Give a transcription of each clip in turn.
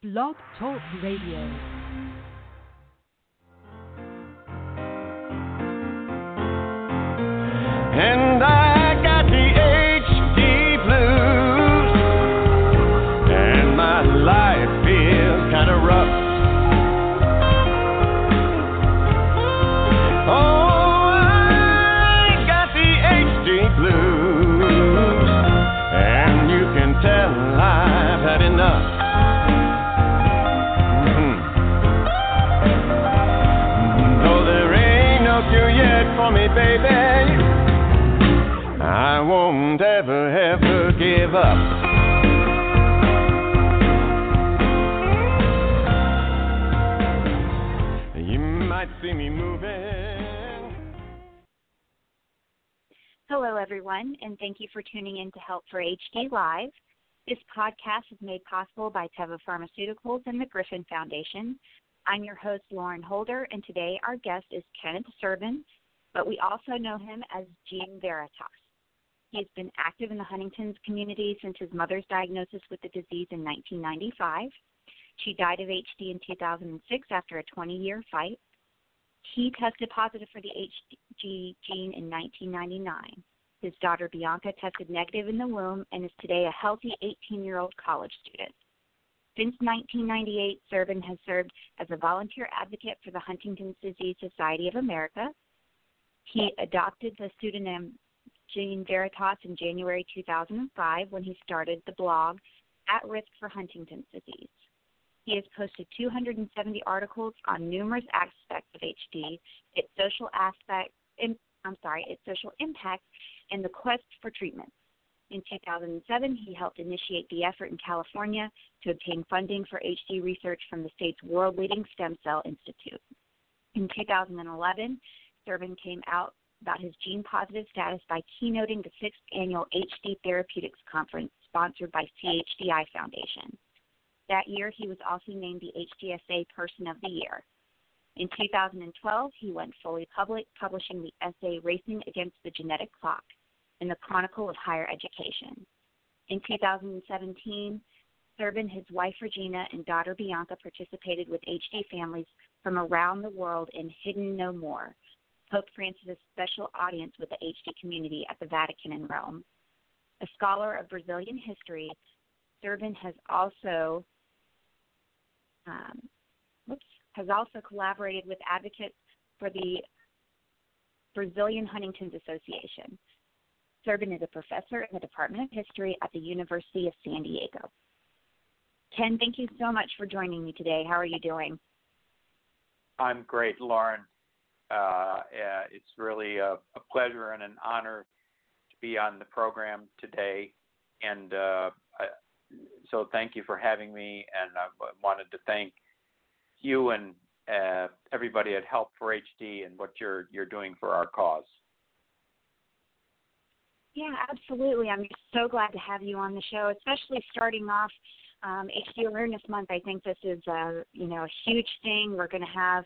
Blog Talk Radio. Give up. Hello, everyone, and thank you for tuning in to Help for HD Live. This podcast is made possible by Teva Pharmaceuticals and the Griffin Foundation. I'm your host, Lauren Holder, and today our guest is Kenneth Serbin, but we also know him as Gene Veritas. He has been active in the Huntington's community since his mother's diagnosis with the disease in 1995. She died of HD in 2006 after a 20 year fight. He tested positive for the HD gene in 1999. His daughter Bianca tested negative in the womb and is today a healthy 18 year old college student. Since 1998, Serbin has served as a volunteer advocate for the Huntington's Disease Society of America. He adopted the pseudonym Gene Veritas in January 2005 when he started the blog At Risk for Huntington's Disease. He has posted 270 articles on numerous aspects of HD, its social aspect, in, I'm sorry, its social impact, and the quest for treatment. In 2007, he helped initiate the effort in California to obtain funding for HD research from the state's world-leading stem cell institute. In 2011, Serbin came out about his gene positive status by keynoting the sixth annual HD Therapeutics Conference sponsored by CHDI Foundation. That year, he was also named the HDSA Person of the Year. In 2012, he went fully public, publishing the essay Racing Against the Genetic Clock in the Chronicle of Higher Education. In 2017, Serbin, his wife Regina, and daughter Bianca participated with HD families from around the world in Hidden No More, Pope Francis' special audience with the HD community at the Vatican in Rome. A scholar of Brazilian history, Serbin has also um, whoops, has also collaborated with advocates for the Brazilian Huntington's Association. Serbin is a professor in the Department of History at the University of San Diego. Ken, thank you so much for joining me today. How are you doing? I'm great, Lauren. Uh, it's really a, a, pleasure and an honor to be on the program today. And uh, I, so thank you for having me. And I wanted to thank you and uh, everybody at Help for HD and what you're you're doing for our cause. Yeah, absolutely. I'm so glad to have you on the show, especially starting off um, HD Awareness Month. I think this is a you know a huge thing. We're going to have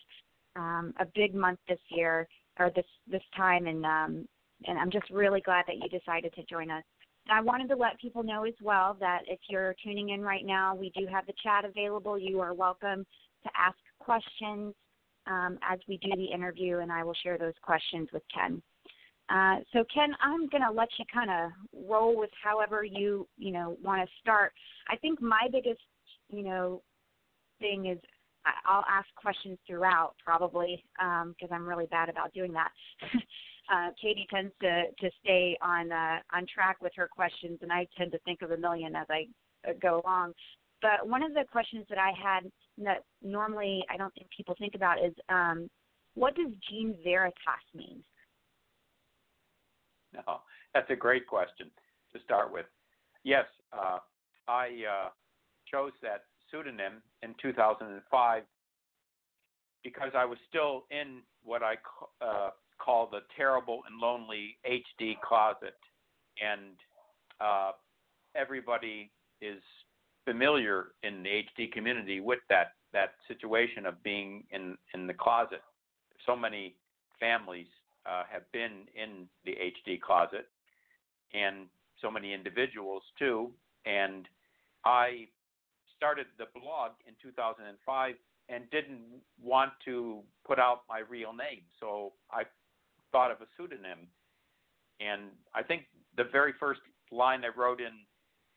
um, a big month this year or this this time, and um, and I'm just really glad that you decided to join us. I wanted to let people know as well that if you're tuning in right now, we do have the chat available. You are welcome to ask questions um, as we do the interview, and I will share those questions with Ken. Uh, so Ken, I'm going to let you kind of roll with however you you know want to start. I think my biggest you know thing is I'll ask questions throughout probably because um, I'm really bad about doing that. uh, Katie tends to to stay on uh, on track with her questions, and I tend to think of a million as I uh, go along. But one of the questions that I had that normally I don't think people think about is um, what does Gene Veritas mean? No, that's a great question to start with. Yes, uh, I uh, chose that pseudonym in 2005 because I was still in what I uh, call the terrible and lonely HD closet, and uh, everybody is familiar in the HD community with that that situation of being in in the closet. So many families uh, have been in the HD closet, and so many individuals too. And I started the blog in 2005 and didn't want to put out my real name, so I thought of a pseudonym. And I think the very first line I wrote in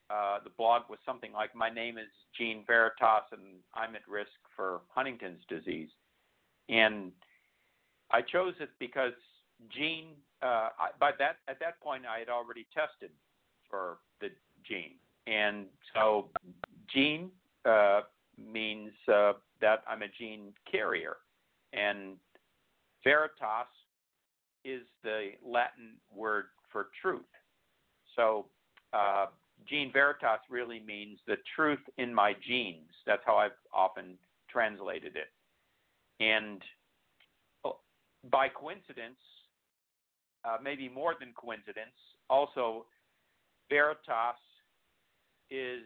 uh, the blog was something like, "My name is Gene Veritas, and I'm at risk for Huntington's disease." And I chose it because Gene. Uh, by that at that point, I had already tested for the gene, and so gene uh, means uh, that I'm a gene carrier, and veritas is the Latin word for truth. So uh, gene veritas really means the truth in my genes. That's how I've often translated it. And uh, by coincidence, uh, maybe more than coincidence, also veritas is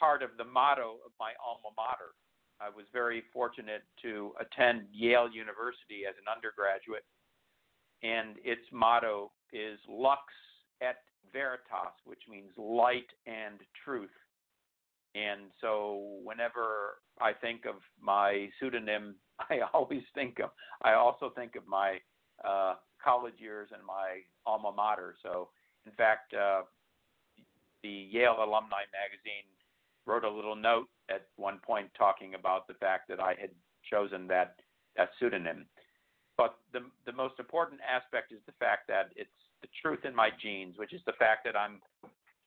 part of the motto of my alma mater. I was very fortunate to attend Yale University as an undergraduate, and its motto is Lux et Veritas, which means light and truth. And so, whenever I think of my pseudonym, I always think of. I also think of my uh, college years and my alma mater. So, in fact, uh, the Yale Alumni Magazine wrote a little note at one point talking about the fact that I had chosen that that pseudonym. But the the most important aspect is the fact that it's the truth in my genes, which is the fact that I'm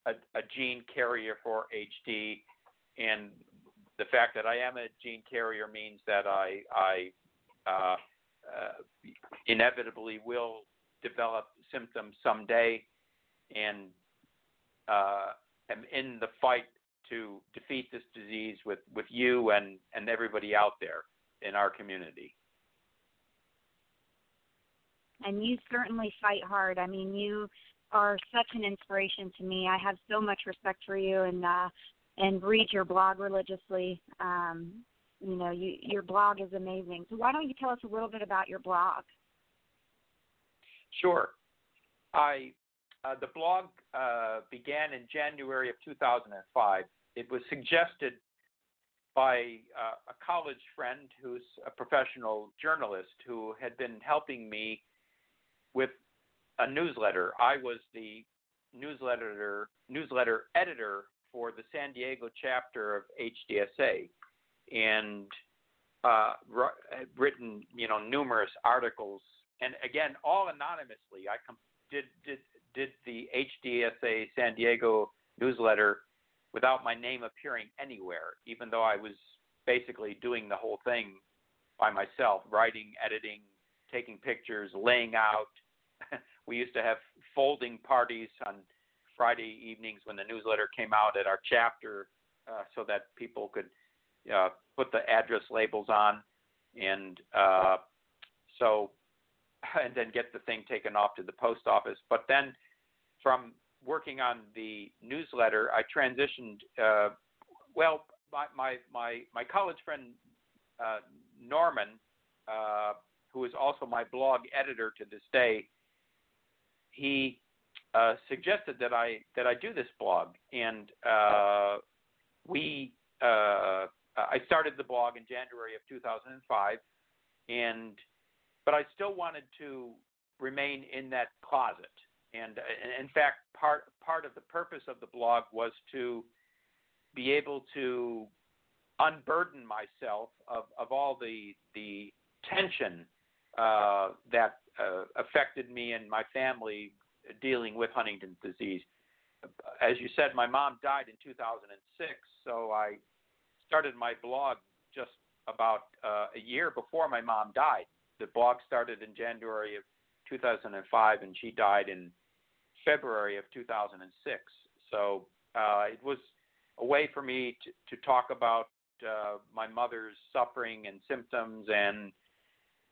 a, a gene carrier for HD, and the fact that I am a gene carrier means that I I uh, uh, inevitably will develop symptoms someday, and uh, am in the fight to defeat this disease with, with you and, and everybody out there in our community. And you certainly fight hard. I mean, you are such an inspiration to me. I have so much respect for you and uh and read your blog religiously. Um, you know, you, your blog is amazing. So why don't you tell us a little bit about your blog? Sure. I uh, the blog uh, began in January of 2005. It was suggested by uh, a college friend who's a professional journalist who had been helping me with a newsletter. I was the newsletter newsletter editor for the San Diego chapter of HDSA, and uh, written you know numerous articles, and again all anonymously. I com- did did did the HDSA San Diego newsletter without my name appearing anywhere, even though I was basically doing the whole thing by myself, writing, editing, taking pictures, laying out. we used to have folding parties on Friday evenings when the newsletter came out at our chapter uh, so that people could uh, put the address labels on. And uh, so and then get the thing taken off to the post office. But then from working on the newsletter, I transitioned. Uh, well, my, my my my college friend uh, Norman, uh, who is also my blog editor to this day, he uh, suggested that I that I do this blog, and uh, we uh, I started the blog in January of 2005, and but I still wanted to remain in that closet. And in fact, part part of the purpose of the blog was to be able to unburden myself of, of all the the tension uh, that uh, affected me and my family dealing with Huntington's disease. As you said, my mom died in 2006, so I started my blog just about uh, a year before my mom died the blog started in January of 2005, and she died in February of 2006. So uh, it was a way for me to, to talk about uh, my mother's suffering and symptoms. And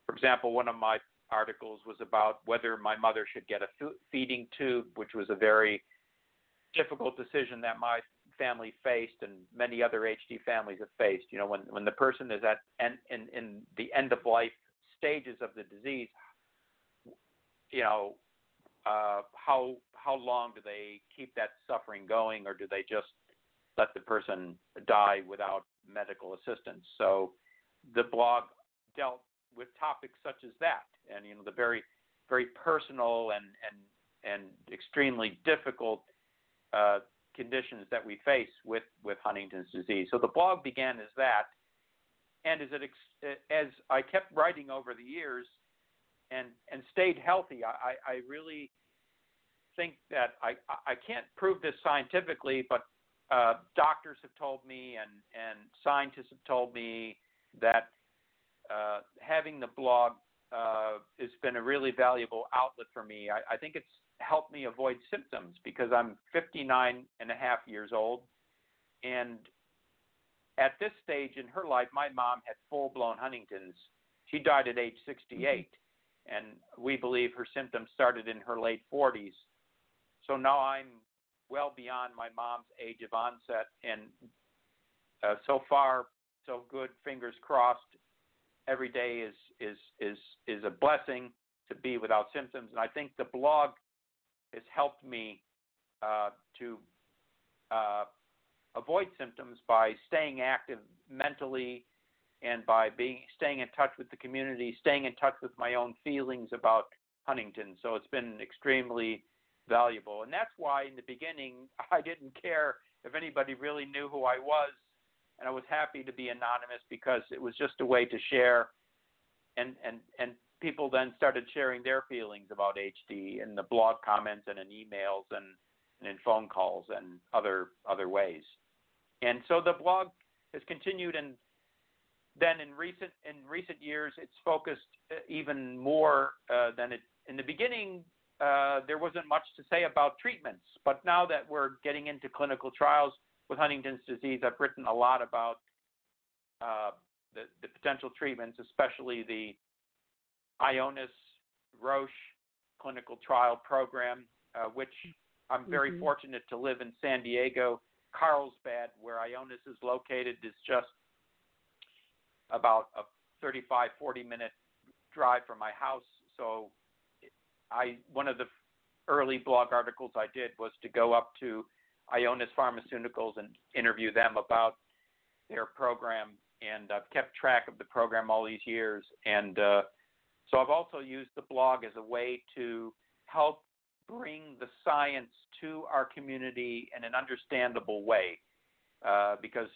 for example, one of my articles was about whether my mother should get a feeding tube, which was a very difficult decision that my family faced and many other HD families have faced. You know, when when the person is at en, in in the end of life stages of the disease, you know, uh, how how long do they keep that suffering going, or do they just let the person die without medical assistance. So the blog dealt with topics such as that, and you know the very very personal and and and extremely difficult uh, conditions that we face with with Huntington's disease. So the blog began as that, and as it as I kept writing over the years, and and stayed healthy, I I really think that I I can't prove this scientifically, but uh, doctors have told me and and scientists have told me that uh, having the blog uh, has been a really valuable outlet for me. I, I think it's helped me avoid symptoms because I'm 59 and a half years old. And at this stage in her life, my mom had full blown Huntington's. She died at age 68. Mm-hmm. And we believe her symptoms started in her late 40s. So now I'm well beyond my mom's age of onset. And uh, so far, so good. Fingers crossed. Every day is is is is a blessing to be without symptoms. And I think the blog has helped me uh, to uh, avoid symptoms by staying active mentally and by being staying in touch with the community, staying in touch with my own feelings about Huntington. So it's been extremely valuable, and that's why in the beginning I didn't care if anybody really knew who I was, and I was happy to be anonymous because it was just a way to share and and and people then started sharing their feelings about HD in the blog comments and in emails and, and in phone calls and other other ways. And so the blog has continued and then in recent in recent years it's focused uh, even more uh, than it in the beginning uh, there wasn't much to say about treatments but now that we're getting into clinical trials with Huntington's disease I've written a lot about uh, the, the potential treatments especially the Ionis Roche clinical trial program, uh, which I'm very mm-hmm. fortunate to live in San Diego. Carlsbad, where Ionis is located, is just about a 35, 40 minute drive from my house. So, I one of the early blog articles I did was to go up to Ionis Pharmaceuticals and interview them about their program. And I've kept track of the program all these years. And uh, so I've also used the blog as a way to help bring the science to our community in an understandable way uh, because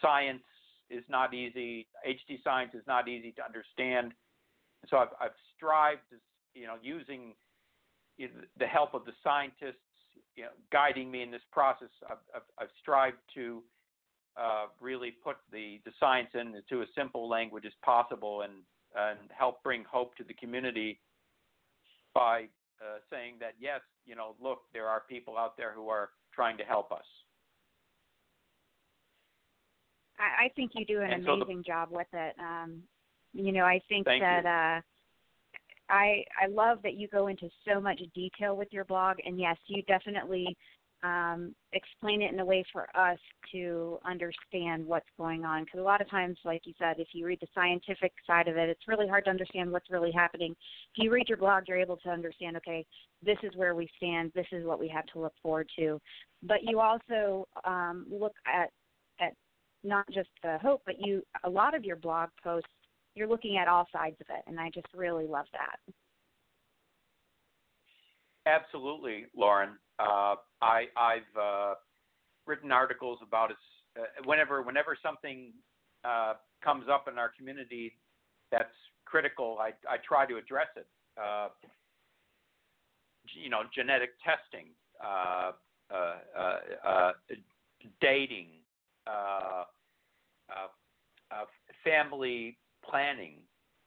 science is not easy. HD science is not easy to understand. So I've, I've strived, you know, using the help of the scientists, you know, guiding me in this process. I've, I've, I've strived to uh, really put the, the science into as simple language as possible and and help bring hope to the community by uh, saying that yes, you know, look, there are people out there who are trying to help us. I, I think you do an and amazing so the, job with it. Um, you know, I think that uh, I I love that you go into so much detail with your blog, and yes, you definitely um, explain it in a way for us to understand what's going on. Because a lot of times, like you said, if you read the scientific side of it, it's really hard to understand what's really happening. If you read your blog, you're able to understand, okay, this is where we stand, this is what we have to look forward to. But you also um, look at at not just the hope, but you a lot of your blog posts, you're looking at all sides of it, and I just really love that. Absolutely, Lauren. Uh, I, I've uh, written articles about it uh, whenever whenever something uh, comes up in our community that's critical. I, I try to address it. Uh, you know, genetic testing, uh, uh, uh, uh, dating, uh, uh, uh, family planning,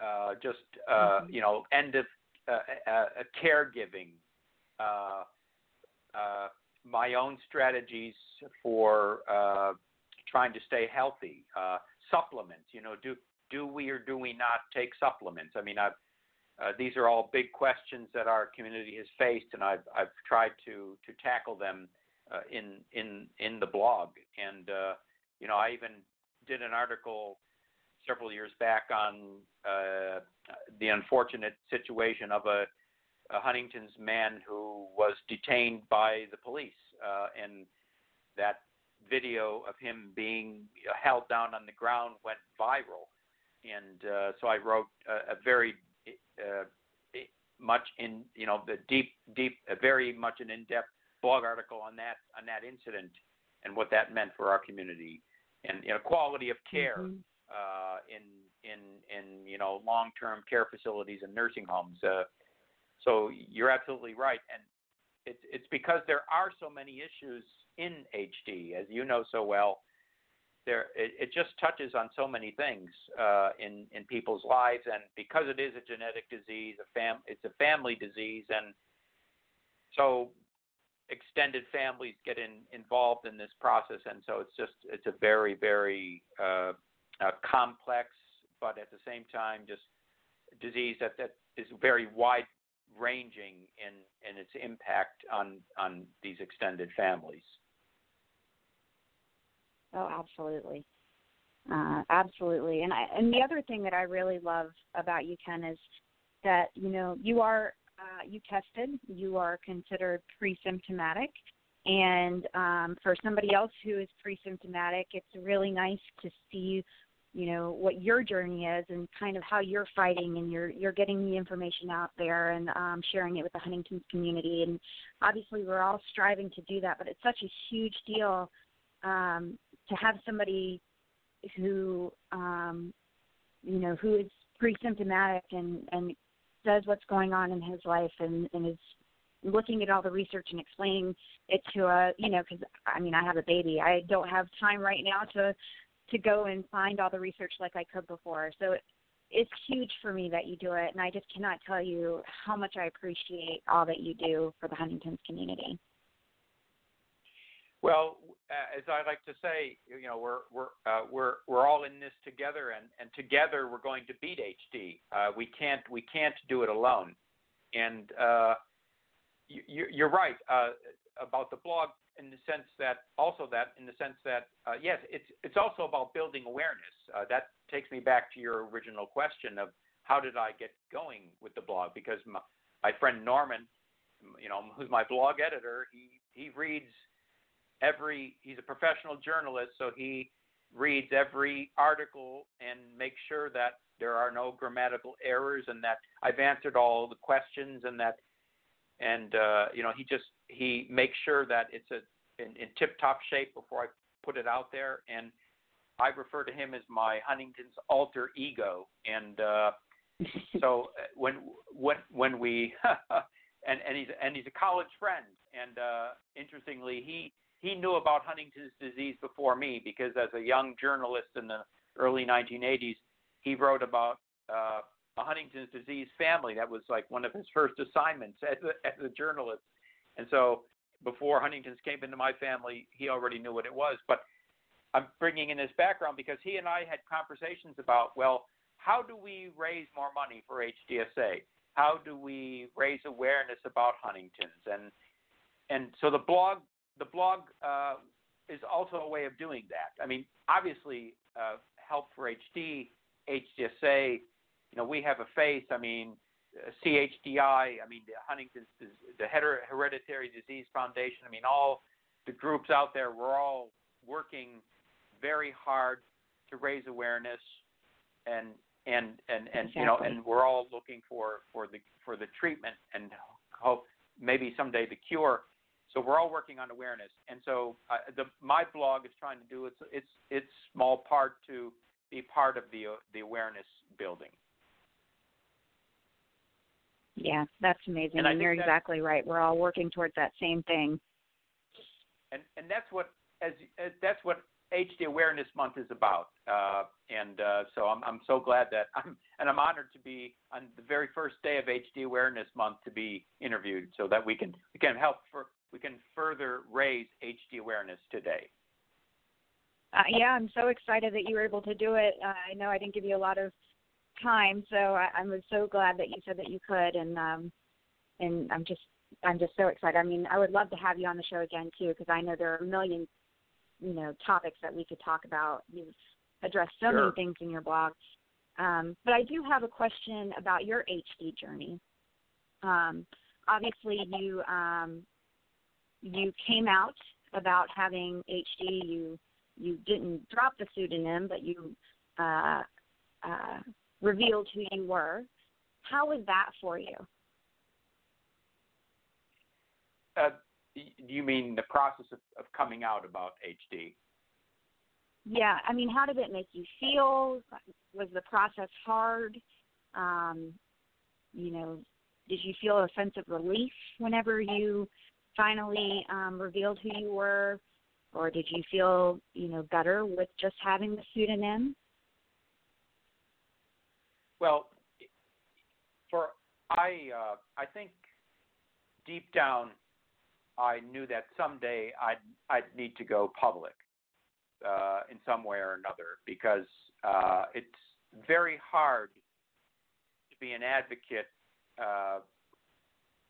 uh, just uh, mm-hmm. you know, end of uh, uh, uh caregiving. Uh, uh, my own strategies for uh, trying to stay healthy. Uh, supplements, you know, do do we or do we not take supplements? I mean, I've uh, these are all big questions that our community has faced, and I've I've tried to to tackle them uh, in in in the blog. And uh, you know, I even did an article several years back on uh, the unfortunate situation of a a Huntington's man who was detained by the police, uh, and that video of him being held down on the ground went viral, and uh, so I wrote a, a very uh, much in you know the deep deep a very much an in-depth blog article on that on that incident and what that meant for our community and you know quality of care Mhm. uh, in in in you know long-term care facilities and nursing homes. Uh, so you're absolutely right, and it's it's because there are so many issues in HD, as you know so well. There, it, it just touches on so many things uh, in in people's lives, and because it is a genetic disease, a fam, it's a family disease, and so extended families get in, involved in this process, and so it's just it's a very very uh, uh, complex, but at the same time just disease that that is very wide ranging in in its impact on on these extended families. Oh, absolutely. Uh, absolutely. And I, and the other thing that I really love about you, Ken, is that you know you are uh, you tested, you are considered pre-symptomatic, and um, for somebody else who is pre-symptomatic, it's really nice to see you know what your journey is and kind of how you're fighting and you're you're getting the information out there and um, sharing it with the Huntington's community. And obviously we're all striving to do that but it's such a huge deal um, to have somebody who um, you know who is pre-symptomatic and and does what's going on in his life and and is looking at all the research and explaining it to a you know because I mean I have a baby. I don't have time right now to to go and find all the research like I could before so it, it's huge for me that you do it and I just cannot tell you how much I appreciate all that you do for the Huntington's community. Well, as I like to say, you know, we're we're uh, we're we're all in this together, and and together we're going to beat HD. Uh, we can't we can't do it alone. And uh, you, you're right uh, about the blog in the sense that also that in the sense that uh, yes, it's it's also about building awareness. Uh, that takes me back to your original question of how did I get going with the blog? Because my, my friend Norman, you know, who's my blog editor, he he reads every he's a professional journalist so he reads every article and makes sure that there are no grammatical errors and that I've answered all the questions and that and uh, you know he just he makes sure that it's a in, in tip top shape before I put it out there and I refer to him as my Huntington's alter ego and uh, so uh, when when when we and and he's and he's a college friend and uh, interestingly he he knew about Huntington's disease before me because as a young journalist in the early 1980s, he wrote about uh, a Huntington's disease family. That was like one of his first assignments as a, as a journalist. And so before Huntington's came into my family, he already knew what it was. But I'm bringing in this background because he and I had conversations about, well, how do we raise more money for HDSA? How do we raise awareness about Huntington's? And and so the blog the blog uh, is also a way of doing that. I mean, obviously, uh, Help for HD, HDSA, you know, we have a face. I mean, CHDI, I mean, the Huntington's, the Hereditary Disease Foundation. I mean, all the groups out there, we're all working very hard to raise awareness and and and and exactly. you know and we're all looking for for the for the treatment and hope maybe someday the cure so we're all working on awareness, and so uh, the my blog is trying to do its its its small part to be part of the uh, the awareness building. Yeah, that's amazing. And, and you're exactly right. We're all working towards that same thing. And and that's what as, as that's what HD Awareness Month is about. Uh, and uh, so I'm I'm so glad that I'm and I'm honored to be on the very first day of HD Awareness Month to be interviewed, so that we can we can help for we can further raise HD awareness today. Uh, yeah, I'm so excited that you were able to do it. Uh, I know I didn't give you a lot of time, so I, I'm so glad that you said that you could, and um, and I'm just I'm just so excited. I mean, I would love to have you on the show again too, because I know there are a million you know topics that we could talk about. You've addressed so sure. many things in your blog, um, but I do have a question about your HD journey. Um, obviously, you um, you came out about having HD. You you didn't drop the pseudonym, but you uh, uh, revealed who you were. How was that for you? Uh, you mean the process of, of coming out about HD? Yeah, I mean, how did it make you feel? Was the process hard? Um, you know, did you feel a sense of relief whenever you finally um, revealed who you were, or did you feel, you know, better with just having the pseudonym? Well, for I, uh, I think deep down, I knew that someday I'd I'd need to go public uh, in some way or another because uh, it's very hard to be an advocate uh,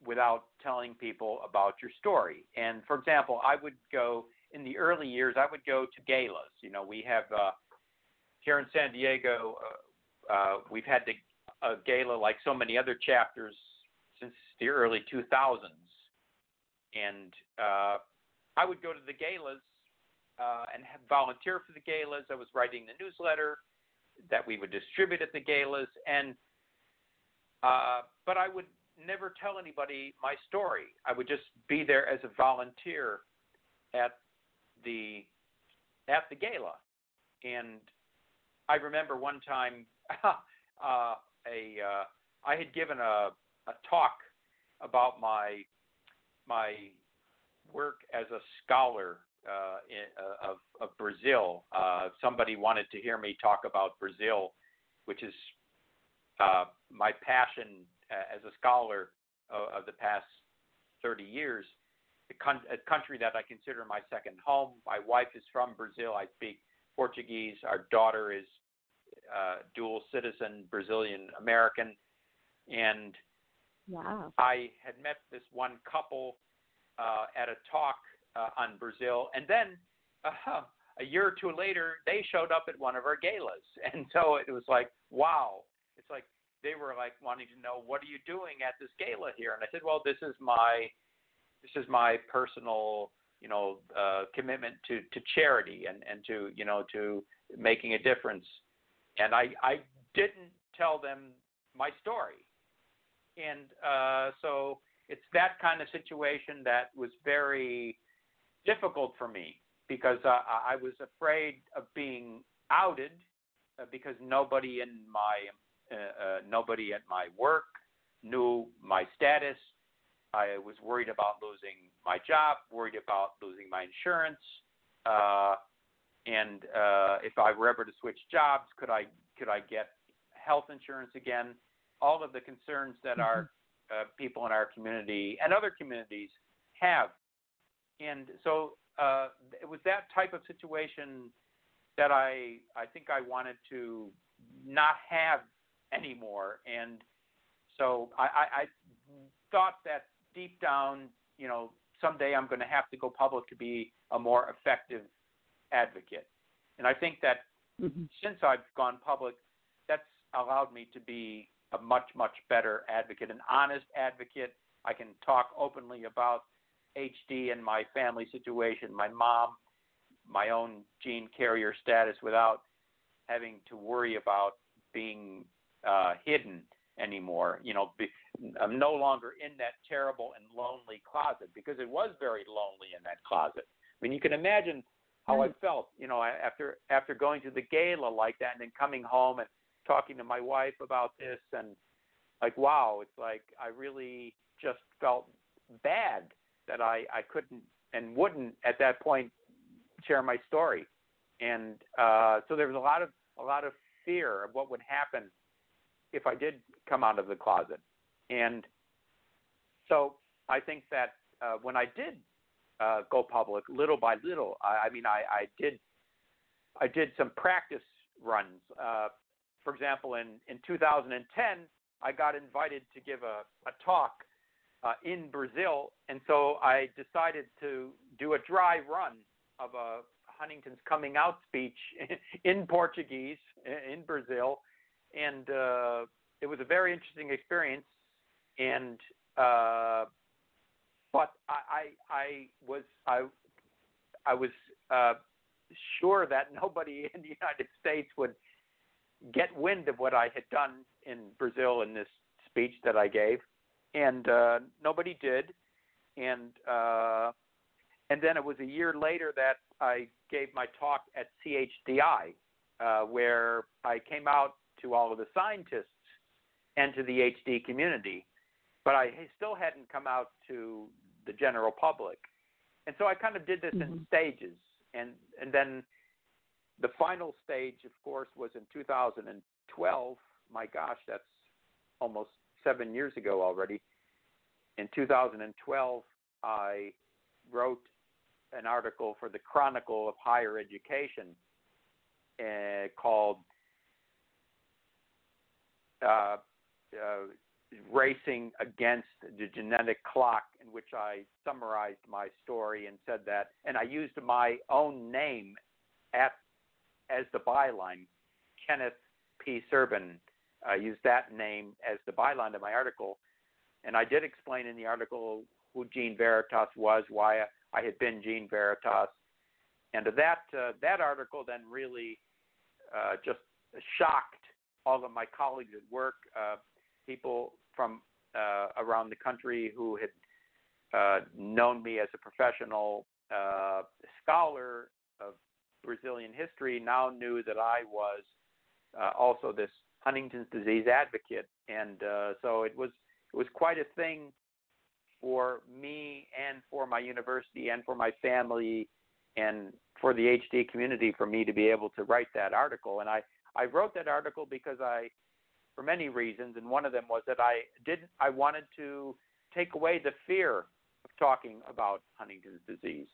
without telling people about your story. And for example, I would go in the early years. I would go to galas. You know, we have uh, here in San Diego. Uh, uh, we've had the a gala like so many other chapters since the early 2000s, and uh, I would go to the galas uh, and volunteer for the galas. I was writing the newsletter that we would distribute at the galas, and uh, but I would never tell anybody my story. I would just be there as a volunteer at the at the gala, and I remember one time uh, a uh, I had given a a talk about my my work as a scholar uh, in, uh, of of Brazil. Uh, somebody wanted to hear me talk about Brazil, which is my passion as a scholar of, of the past 30 years. Con- a country that I consider my second home. My wife is from Brazil. I speak Portuguese. Our daughter is uh, dual citizen Brazilian American, and wow. I had met this one couple uh, at a talk uh, on Brazil, and then uh, a year or two later, they showed up at one of our galas, and so it was like, wow! It's like they were like wanting to know what are you doing at this gala here, and I said, well, this is my this is my personal you know uh, commitment to to charity and and to you know to making a difference and I I didn't tell them my story, and uh, so it's that kind of situation that was very difficult for me because uh, I was afraid of being outed uh, because nobody in my uh, uh, nobody at my work knew my status. I was worried about losing my job, worried about losing my insurance. And uh, if I were ever to switch jobs, could I could I get health insurance again? All of the concerns that mm-hmm. our uh, people in our community and other communities have, and so uh, it was that type of situation that I I think I wanted to not have anymore, and so I, I, I thought that deep down, you know, someday I'm going to have to go public to be a more effective advocate. And I think that mm-hmm. since I've gone public, that's allowed me to be a much, much better advocate, an honest advocate. I can talk openly about HD and my family situation, my mom, my own gene carrier status without having to worry about being uh, hidden anymore. You know, be, I'm no longer in that terrible and lonely closet because it was very lonely in that closet. I mean, you can imagine how I felt, you know, after after going to the gala like that and then coming home and talking to my wife about this and like wow, it's like I really just felt bad that I I couldn't and wouldn't at that point share my story. And uh so there was a lot of a lot of fear of what would happen if I did come out of the closet. And so I think that uh, when I did uh, go public little by little. I, I mean, I, I did I did some practice runs. Uh, for example, in in 2010, I got invited to give a, a talk uh, in Brazil, and so I decided to do a dry run of a Huntington's coming out speech in Portuguese in Brazil, and uh, it was a very interesting experience. And uh, but I, I, I was I I was uh, sure that nobody in the United States would get wind of what I had done in Brazil in this speech that I gave, and uh, nobody did. And uh, and then it was a year later that I gave my talk at CHDI, uh, where I came out to all of the scientists and to the HD community, but I still hadn't come out to the general public. And so I kind of did this mm-hmm. in stages, and and then the final stage, of course, was in 2012. My gosh, that's almost seven years ago already. In 2012, I wrote an article for the Chronicle of Higher Education uh, called uh, uh, Racing Against the Genetic Clock, in which I summarized my story and said that, and I used my own name at as the byline, Kenneth P. Serbin. I used that name as the byline of my article, and I did explain in the article who Gene Veritas was, why I had been Gene Veritas, and that uh, that article then really uh, just shocked all of my colleagues at work, uh, people from uh, around the country who had uh, known me as a professional uh, scholar of Brazilian history now knew that I was uh, also this Huntington's disease advocate, and uh, so it was it was quite a thing for me and for my university and for my family and for the HD community for me to be able to write that article. And I I wrote that article because I for many reasons, and one of them was that I didn't. I wanted to take away the fear of talking about Huntington's disease,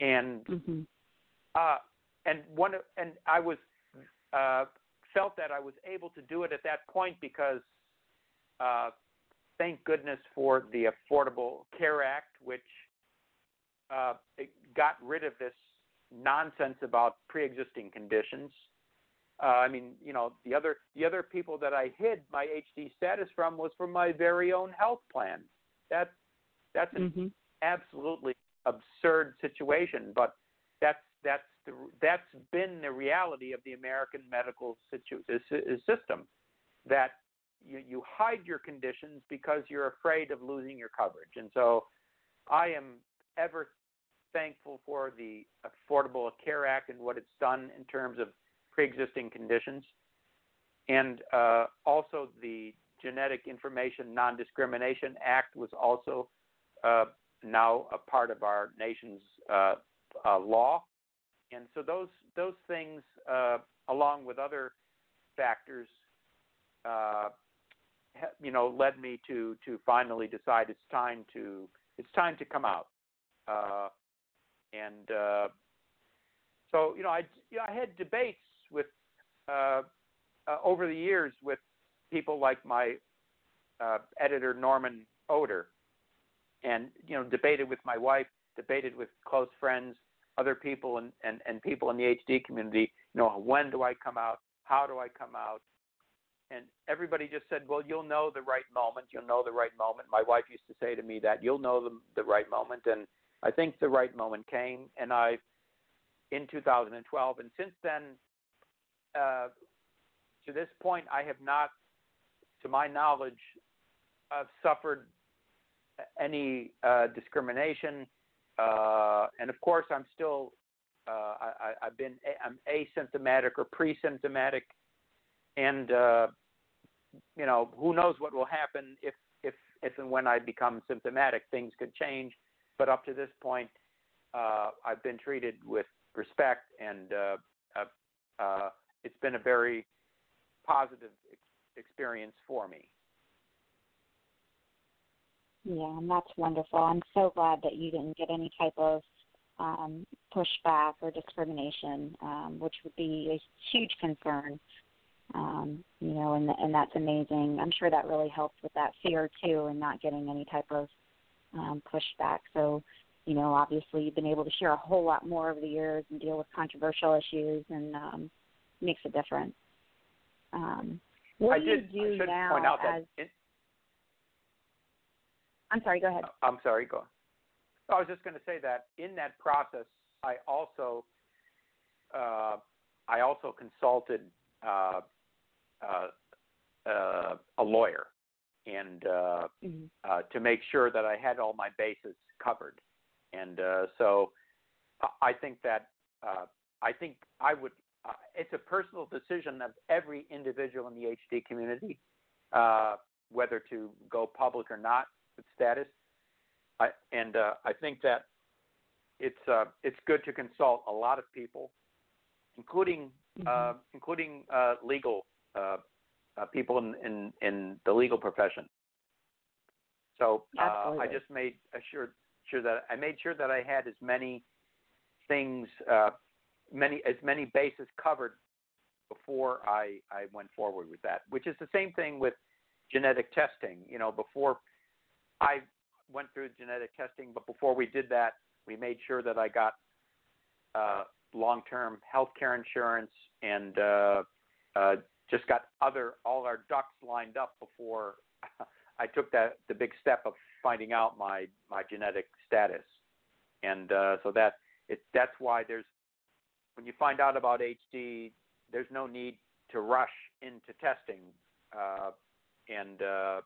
and mm-hmm. uh, and one and I was uh, felt that I was able to do it at that point because uh, thank goodness for the Affordable Care Act, which uh, got rid of this nonsense about pre-existing conditions. Uh, I mean, you know, the other the other people that I hid my HD status from was from my very own health plan. That that's an mm-hmm. absolutely absurd situation, but that's that's the, that's been the reality of the American medical situ- system. That you, you hide your conditions because you're afraid of losing your coverage, and so I am ever thankful for the Affordable Care Act and what it's done in terms of pre-existing conditions, and uh, also the Genetic Information Non-Discrimination Act was also uh, now a part of our nation's uh, uh law, and so those those things, uh, along with other factors, uh, you know, led me to to finally decide it's time to it's time to come out. And so you know, I you know, I had debates with uh, uh, over the years with people like my uh, editor Norman Oder, and you know, debated with my wife, debated with close friends, other people, and and, and people in the HD community. You know, when do I come out? How do I come out? And everybody just said, "Well, you'll know the right moment. You'll know the right moment." My wife used to say to me that you'll know the the right moment, and I think the right moment came, and I, in 2012, and since then, uh, to this point, I have not, to my knowledge, uh, suffered any uh, discrimination, uh, and of course, I'm still, uh, I, have been, I'm asymptomatic or pre-symptomatic, and uh, you know, who knows what will happen if, if, if and when I become symptomatic? Things could change but up to this point, I've been treated with respect, and uh, uh, it's been a very positive ex- experience for me. Yeah, and that's wonderful. I'm so glad that you didn't get any type of um, pushback or discrimination, um, which would be a huge concern. Um, you know, and and that's amazing. I'm sure that really helped with that fear too, and not getting any type of um, pushback. So, you know, obviously you've been able to share a whole lot more over the years and deal with controversial issues, and um, makes a difference. Um, what I do did, you do I now point out as? That in, I'm sorry. Go ahead. I'm sorry. Go. I was just going to say that in that process I also uh, I also consulted uh, uh, uh, a lawyer and uh, Mhm. uh, to make sure that I had all my bases covered. And uh, so I- I think that uh, I think I would. Uh, it's a personal decision of every individual in the HD community uh, whether to go public or not with status. I, and uh, I think that it's uh, it's good to consult a lot of people, including uh, Mhm. including uh, legal uh, uh, people in, in in the legal profession. So I just made sure sure that I made sure that I had as many things, uh, many as many bases covered before I I went forward with that. Which is the same thing with genetic testing. You know, before I went through genetic testing, but before we did that, we made sure that I got uh, long-term health care insurance and uh, uh, just got other all our ducks lined up before I took that the big step of finding out my my genetic status. And uh, so that it that's why there's when you find out about HD, there's no need to rush into testing. Uh, and uh,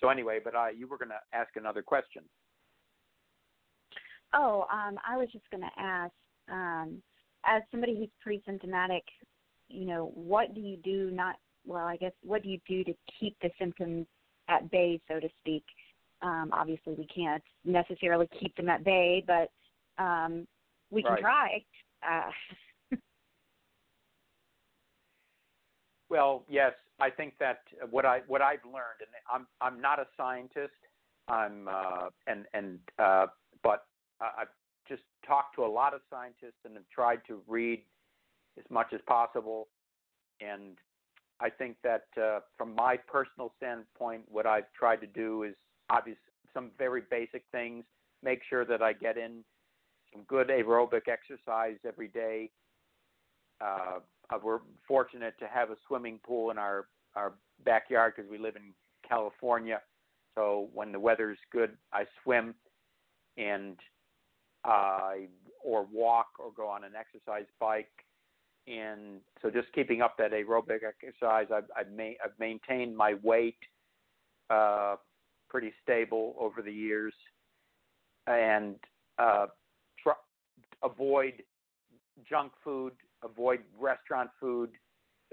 so anyway, but I you were going to ask another question. Oh, um, I was just going to ask, um, as somebody who's pre-symptomatic, you know, what do you do? Not well, I guess what do you do to keep the symptoms at bay, so to speak? Um, obviously, we can't necessarily keep them at bay, but um, we can Right. try. Uh, Well, yes, I think that what I what I've learned, and I'm I'm not a scientist. I'm uh, and and uh, but I've just talked to a lot of scientists and have tried to read as much as possible. And I think that uh, from my personal standpoint, what I've tried to do is obvious some very basic things. Make sure that I get in some good aerobic exercise every day. Uh, uh, we're fortunate to have a swimming pool in our our backyard because we live in California. So when the weather's good, I swim and I or walk or go on an exercise bike. And so just keeping up that aerobic exercise, I've I've, ma- I've maintained my weight uh, pretty stable over the years, and uh, avoid junk food, avoid restaurant food.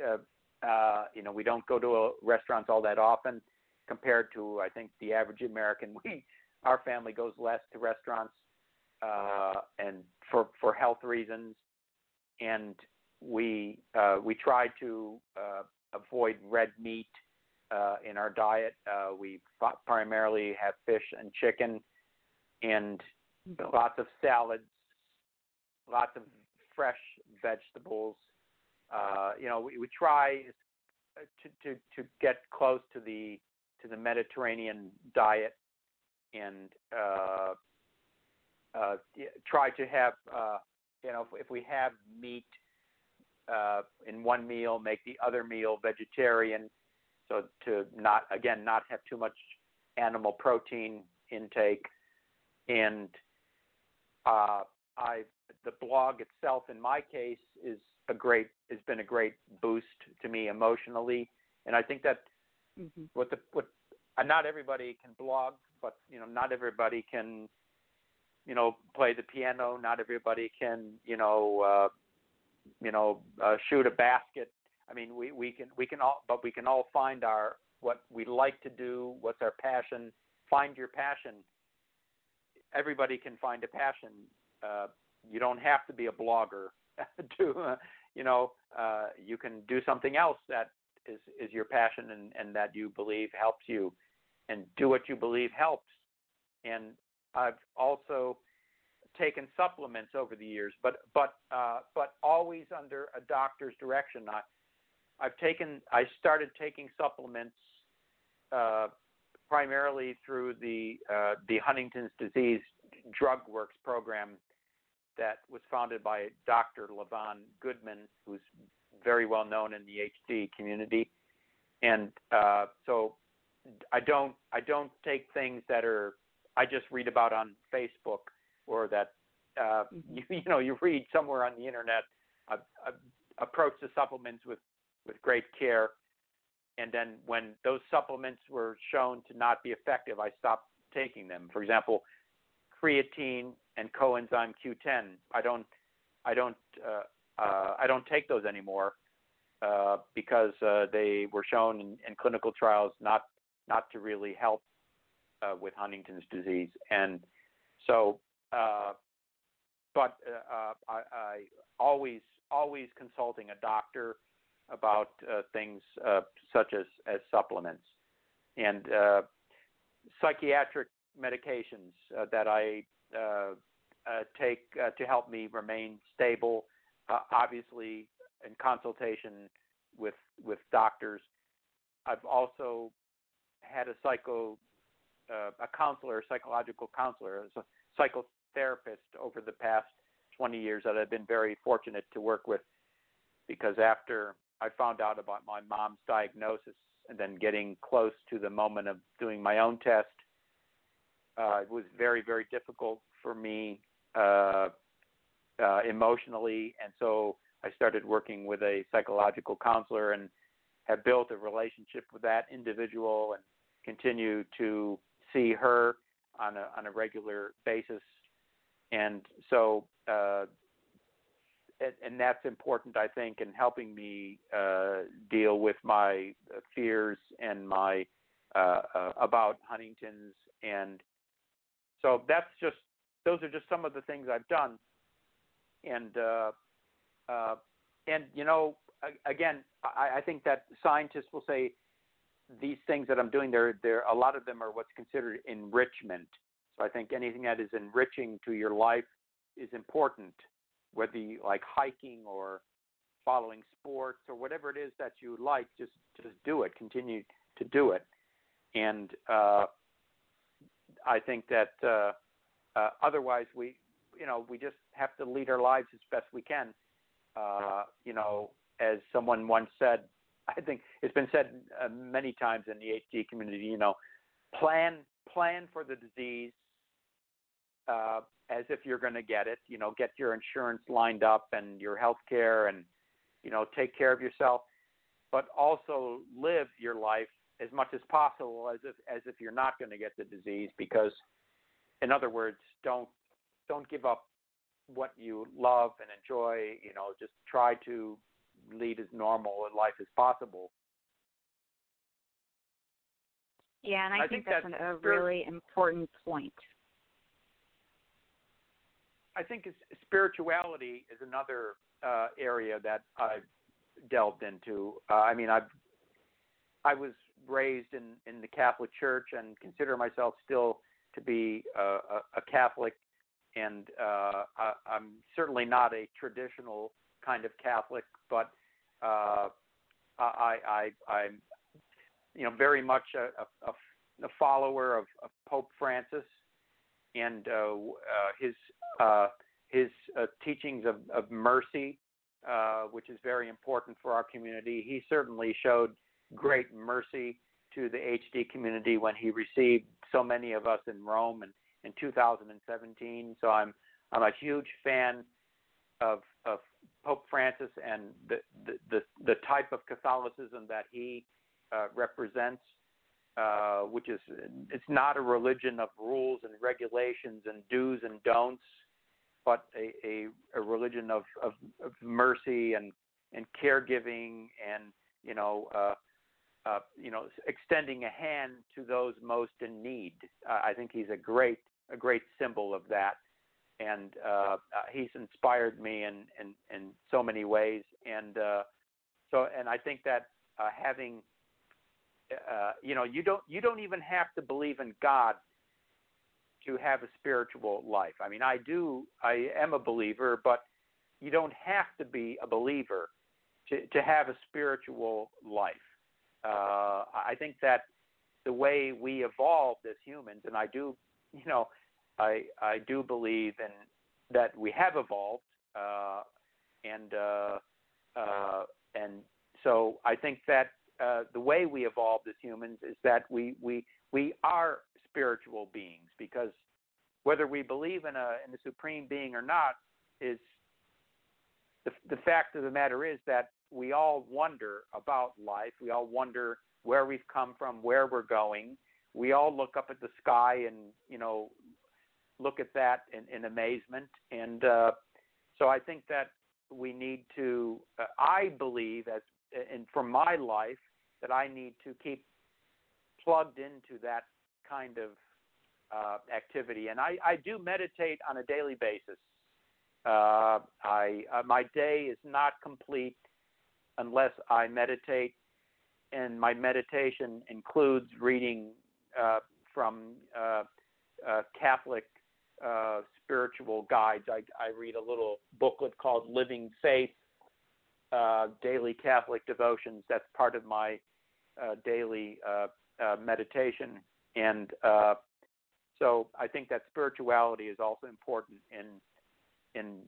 Uh, uh, you know, we don't go to uh, restaurants all that often compared to I think the average American. We our family goes less to restaurants uh, and for for health reasons, and we uh, we try to uh, avoid red meat uh, in our diet. Uh, we primarily have fish and chicken, and lots of salads, lots of fresh vegetables. Uh, you know, we, we try to, to to get close to the to the Mediterranean diet, and uh, uh, try to have uh, you know if, if we have meat uh, in one meal, make the other meal vegetarian, so to not again not have too much animal protein intake, and uh, I the blog itself in my case is a great has been a great boost to me emotionally, and I think that mhm. what the what uh, not everybody can blog, but you know not everybody can you know play the piano. Not everybody can you know uh, you know uh, shoot a basket. I mean we we can we can all but we can all find our what we like to do. What's our passion? Find your passion. Everybody can find a passion. Uh, you don't have to be a blogger to uh, you know uh, you can do something else that is is your passion and and that you believe helps you. And do what you believe helps. And i've also taken supplements over the years but but uh but always under a doctor's direction. I i've taken i started taking supplements uh primarily through the uh the huntington's disease drug works program that was founded by Dr. LaVonne Goodman, who's very well known in the HD community. And uh, so I don't I don't take things that are I just read about on Facebook or that uh, you, you know you read somewhere on the internet, uh, uh, approach the supplements with with great care, and then when those supplements were shown to not be effective, I stopped taking them. For example, creatine and coenzyme Q10. I don't I don't uh, uh, I don't take those anymore uh, because uh, they were shown in, in clinical trials not not to really help uh, with Huntington's disease, and so. Uh, but I, I always always consulting a doctor about uh, things uh, such as as supplements and uh, psychiatric medications that I take uh, to help me remain stable. Uh, obviously, in consultation with with doctors. I've also had a psycho uh, a counselor, a psychological counselor, a psychotherapist over the past 20 years that I've been very fortunate to work with because after I found out about my mom's diagnosis and then getting close to the moment of doing my own test, uh, it was very, very difficult for me uh, uh, emotionally. And so I started working with a psychological counselor and have built a relationship with that individual and continue to see her on a on a regular basis. And so uh, and, and that's important, I think, in helping me uh, deal with my fears and my uh, uh, about Huntington's, and so that's just those are just some of the things I've done, and uh, uh, and you know, again, I, I think that scientists will say these things that I'm doing there, there a lot of them are what's considered enrichment. So I think anything that is enriching to your life is important, whether you like hiking or following sports or whatever it is that you like. Just just do it. Continue to do it, and uh, I think that uh, uh, otherwise we you know we just have to lead our lives as best we can. Uh, you know, as someone once said, I think it's been said uh, many times in the HD community. You know, plan plan for the disease, uh, as if you're going to get it. You know, get your insurance lined up and your health care and, you know, take care of yourself, but also live your life as much as possible as if as if you're not going to get the disease because in other words don't don't give up what you love and enjoy you know just try to lead as normal a life as possible. Yeah and i, I think, think that's, that's an, a really important point. I think spirituality is another uh, area that I've delved into. Uh, I mean, I've I was raised in in the Catholic Church and consider myself still to be a, a, Catholic, and uh, I, I'm certainly not a traditional kind of Catholic, but uh, I, I'm you know very much a, a, a follower of, of Pope Francis and uh, uh, his uh, his teachings of, of mercy, which is very important for our community. He certainly showed great mercy to the HD community when he received so many of us in Rome in, in 2017. So I'm I'm a huge fan of of Pope Francis and the the the, the type of Catholicism that he uh, represents uh, which is it's not a religion of rules and regulations and do's and don'ts, but a, a, a religion of, of, of mercy and and caregiving and you know uh, uh, you know extending a hand to those most in need. Uh, I think he's a great a great symbol of that, and uh, uh, he's inspired me in, in in so many ways. And uh, so and I think that uh, having uh, you know, you don't you don't even have to believe in God to have a spiritual life. I mean, I do. I am a believer, but you don't have to be a believer to to have a spiritual life. Uh, I think that the way we evolved as humans, and I do, you know, I I do believe in that we have evolved, uh, and uh, uh, and so I think that uh, the way we evolved as humans is that we we we are spiritual beings because whether we believe in a in the supreme being or not is the the fact of the matter is that we all wonder about life. We all wonder where we've come from, where we're going. We all look up at the sky and you know look at that in, in amazement. And uh, so I think that we need to. Uh, I believe, as and for my life, that I need to keep plugged into that kind of uh, activity. And I, I do meditate on a daily basis. Uh, I uh, my day is not complete unless I meditate, and my meditation includes reading uh, from uh, uh, Catholic uh, spiritual guides. I, I read a little booklet called Living Faith uh, Daily Catholic Devotions. That's part of my uh, daily meditation. And so I think that spirituality is also important in in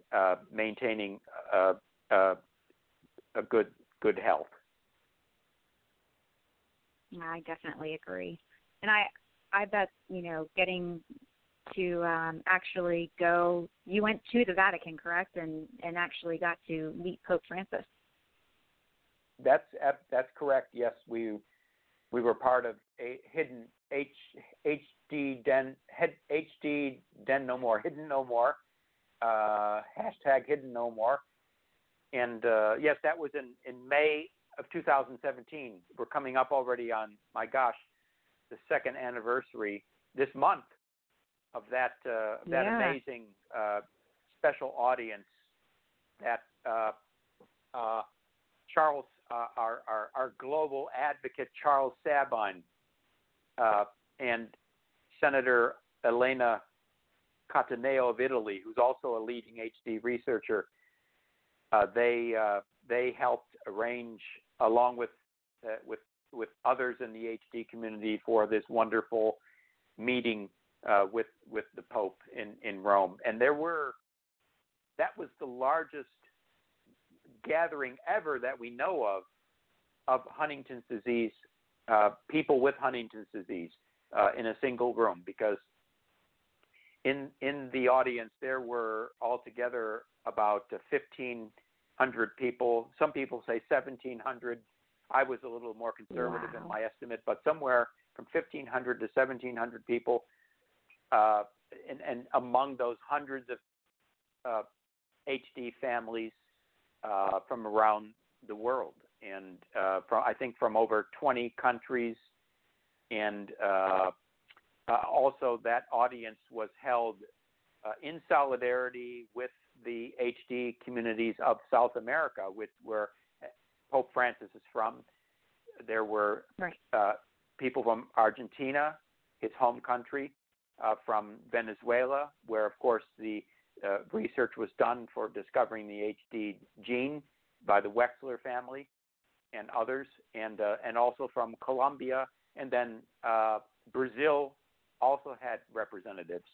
maintaining a good good health. I definitely agree, and I I bet you know getting to um, actually go. You went to the Vatican, correct? And and actually got to meet Pope Francis. That's that's correct. Yes, we we were part of a hidden H HD Den HD Den No More Hidden No More uh, hashtag Hidden No More, and uh, yes, that was in in May of 2017. We're coming up already on my gosh, the second anniversary this month of that uh, that yeah. amazing uh, special audience that uh, uh, Charles, uh, our, our, our global advocate Charles Sabine, uh, and Senator Elena Cattaneo of Italy, who's also a leading HD researcher, uh, they uh, they helped arrange, along with uh, with with others in the HD community, for this wonderful meeting uh, with with the Pope in in Rome, and there were that was the largest gathering ever that we know of of Huntington's disease uh, people with Huntington's disease in a single room because in in the audience there were altogether about 1,500 people. Some people say 1,700. I was a little more conservative wow. in my estimate, but somewhere from 1,500 to 1,700 people uh, and, and, among those hundreds of uh, HD families uh, from around the world, and uh, from, I think from over 20 countries, and uh, uh, also that audience was held in solidarity with the HD communities of South America, which where Pope Francis is from. There were right. people from Argentina, his home country, uh, from Venezuela, where, of course, the uh, research was done for discovering the HD gene by the Wexler family and others, and uh, and also from Colombia, and then uh, Brazil also had representatives.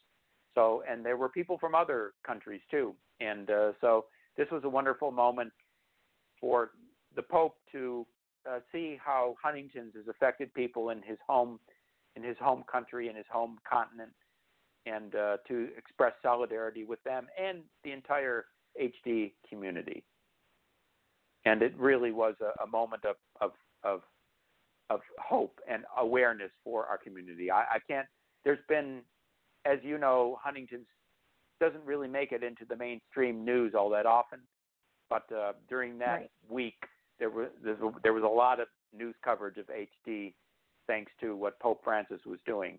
So, and there were people from other countries too, and uh, so this was a wonderful moment for the Pope to uh, see how Huntington's has affected people in his home in his home country in his home continent, and uh, to express solidarity with them and the entire HD community. And it really was a, a moment of, of of of hope and awareness for our community. I, I can't. There's been, as you know, Huntington's doesn't really make it into the mainstream news all that often, but uh, during that right. week, there was there was a lot of news coverage of HD thanks to what Pope Francis was doing.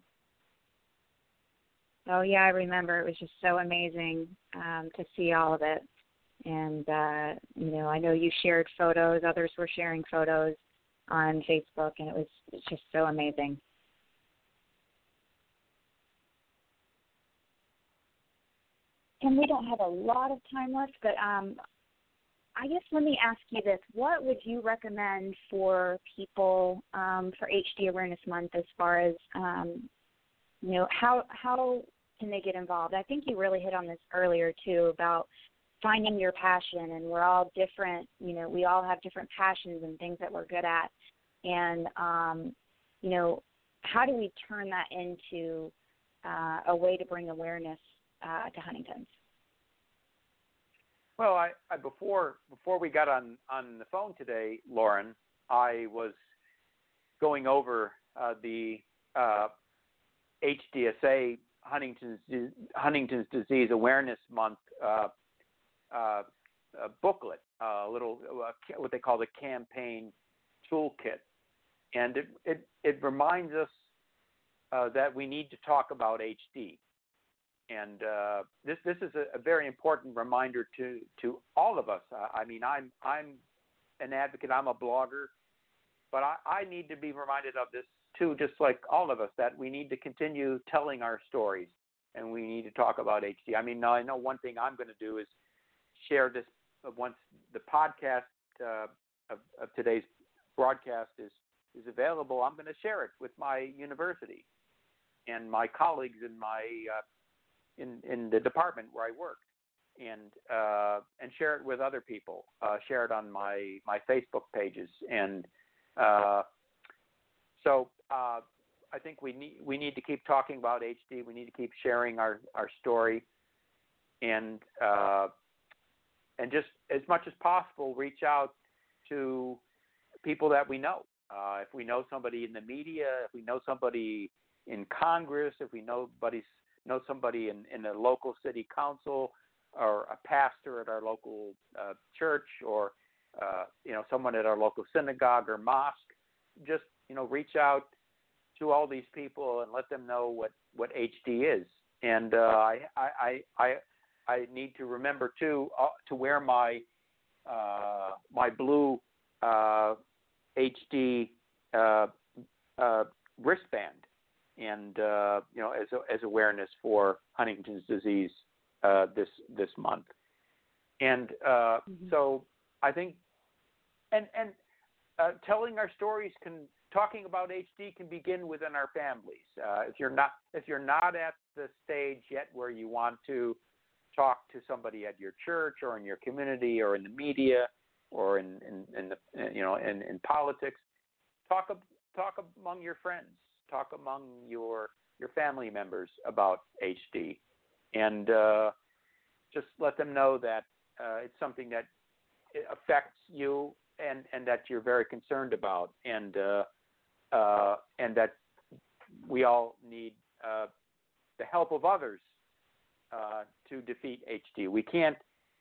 Oh yeah, I remember. It was just so amazing um, to see all of it. And uh, you know, I know you shared photos. Others were sharing photos on Facebook, and it was it's just so amazing. And we don't have a lot of time left, but um, I guess let me ask you this: What would you recommend for people um, for HD Awareness Month, as far as um, you know, how how can they get involved? I think you really hit on this earlier too about finding your passion, and we're all different. You know, we all have different passions and things that we're good at, and um, you know, how do we turn that into uh, a way to bring awareness uh, to Huntington's? Well, I, I before before we got on on the phone today, Lauren, I was going over uh, the uh, HDSA Huntington's Huntington's Disease Awareness Month uh, uh, booklet, a little uh, what they call the campaign toolkit, and it it, it reminds us uh, that we need to talk about HD. And uh, this this is a, a, very important reminder to to all of us. I mean, I'm I'm an advocate. I'm a blogger, but I, I need to be reminded of this too, just like all of us, that we need to continue telling our stories and we need to talk about HD. I mean, now I know one thing I'm going to do is share this once the podcast uh, of, of today's broadcast is is available. I'm going to share it with my university and my colleagues in my uh, in in the department where I work, and uh, and share it with other people. Uh, share it on my my Facebook pages, and uh, so uh, I think we need we need to keep talking about HD. We need to keep sharing our our story, and uh, and just as much as possible, reach out to people that we know. Uh, if we know somebody in the media, if we know somebody in Congress, if we know somebody know somebody in in a local city council, or a pastor at our local uh, church, or uh, you know someone at our local synagogue or mosque, just you know reach out to all these people and let them know what what HD is. And uh, I, I I I need to remember too uh, to wear my uh, my blue uh, HD uh, uh, wristband, and uh, you know as as awareness for Huntington's disease uh, this this month. And uh, mm-hmm. so I think, and and uh, telling our stories can talking about HD can begin within our families. Uh, if you're not if you're not at the stage yet where you want to talk to somebody at your church or in your community or in the media or in in, in the you know in, in politics, talk talk among your friends, talk among your your family members about HD, and uh, just let them know that uh, it's something that affects you and and that you're very concerned about and uh, uh, and that we all need uh, the help of others uh, to defeat HD. We can't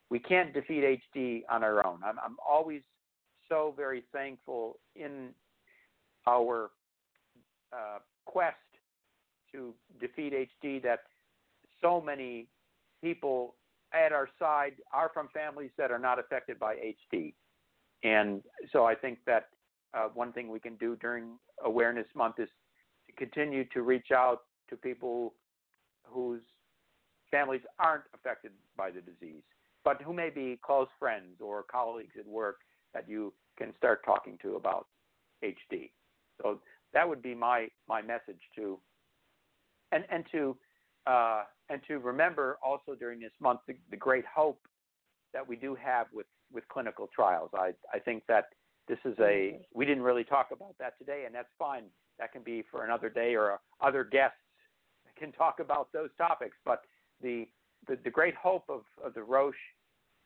we can't defeat HD on our own. I'm, I'm always so very thankful in our uh, quest to defeat HD that so many people at our side are from families that are not affected by HD. And so I think that uh, one thing we can do during Awareness Month is to continue to reach out to people whose families aren't affected by the disease, but who may be close friends or colleagues at work that you can start talking to about HD. So that would be my my message to, and and to uh, and to remember also during this month the, the great hope that we do have with with clinical trials. I I think that this is a we didn't really talk about that today, and that's fine. That can be for another day, or other guests can talk about those topics. But the the, the great hope of, of the Roche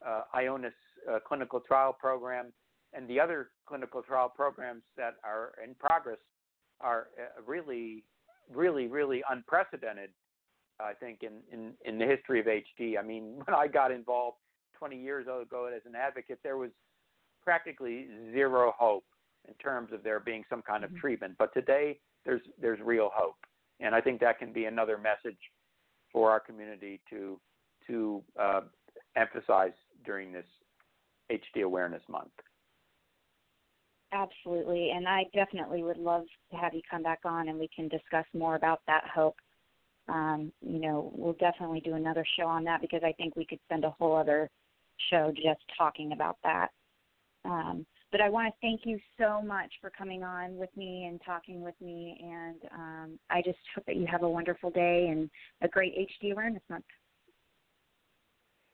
uh, Ionis uh, clinical trial program and the other clinical trial programs that are in progress are uh, really, really, really unprecedented. I think in, in, in the history of HD. I mean, when I got involved 20 years ago as an advocate, there was practically zero hope in terms of there being some kind of mm-hmm. treatment. But today, there's there's real hope, and I think that can be another message for our community to to uh, emphasize during this HD Awareness Month. Absolutely, and I definitely would love to have you come back on and we can discuss more about that hope. Um, you know, we'll definitely do another show on that because I think we could spend a whole other show just talking about that. Um, but I want to thank you so much for coming on with me and talking with me. And um, I just hope that you have a wonderful day and a great HD Awareness Month.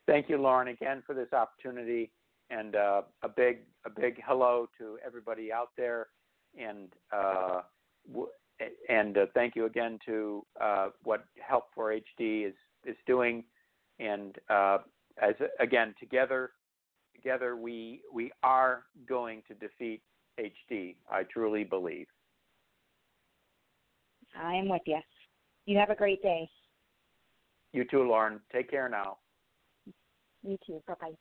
Thank you, Lauren, again for this opportunity, and uh, a big a big hello to everybody out there. And uh, w- and uh, thank you again to uh, what Help for HD is is doing, and uh, as again together, together we we are going to defeat HD. I truly believe. I am with you. You have a great day. You too, Lauren. Take care now. You too. Bye bye.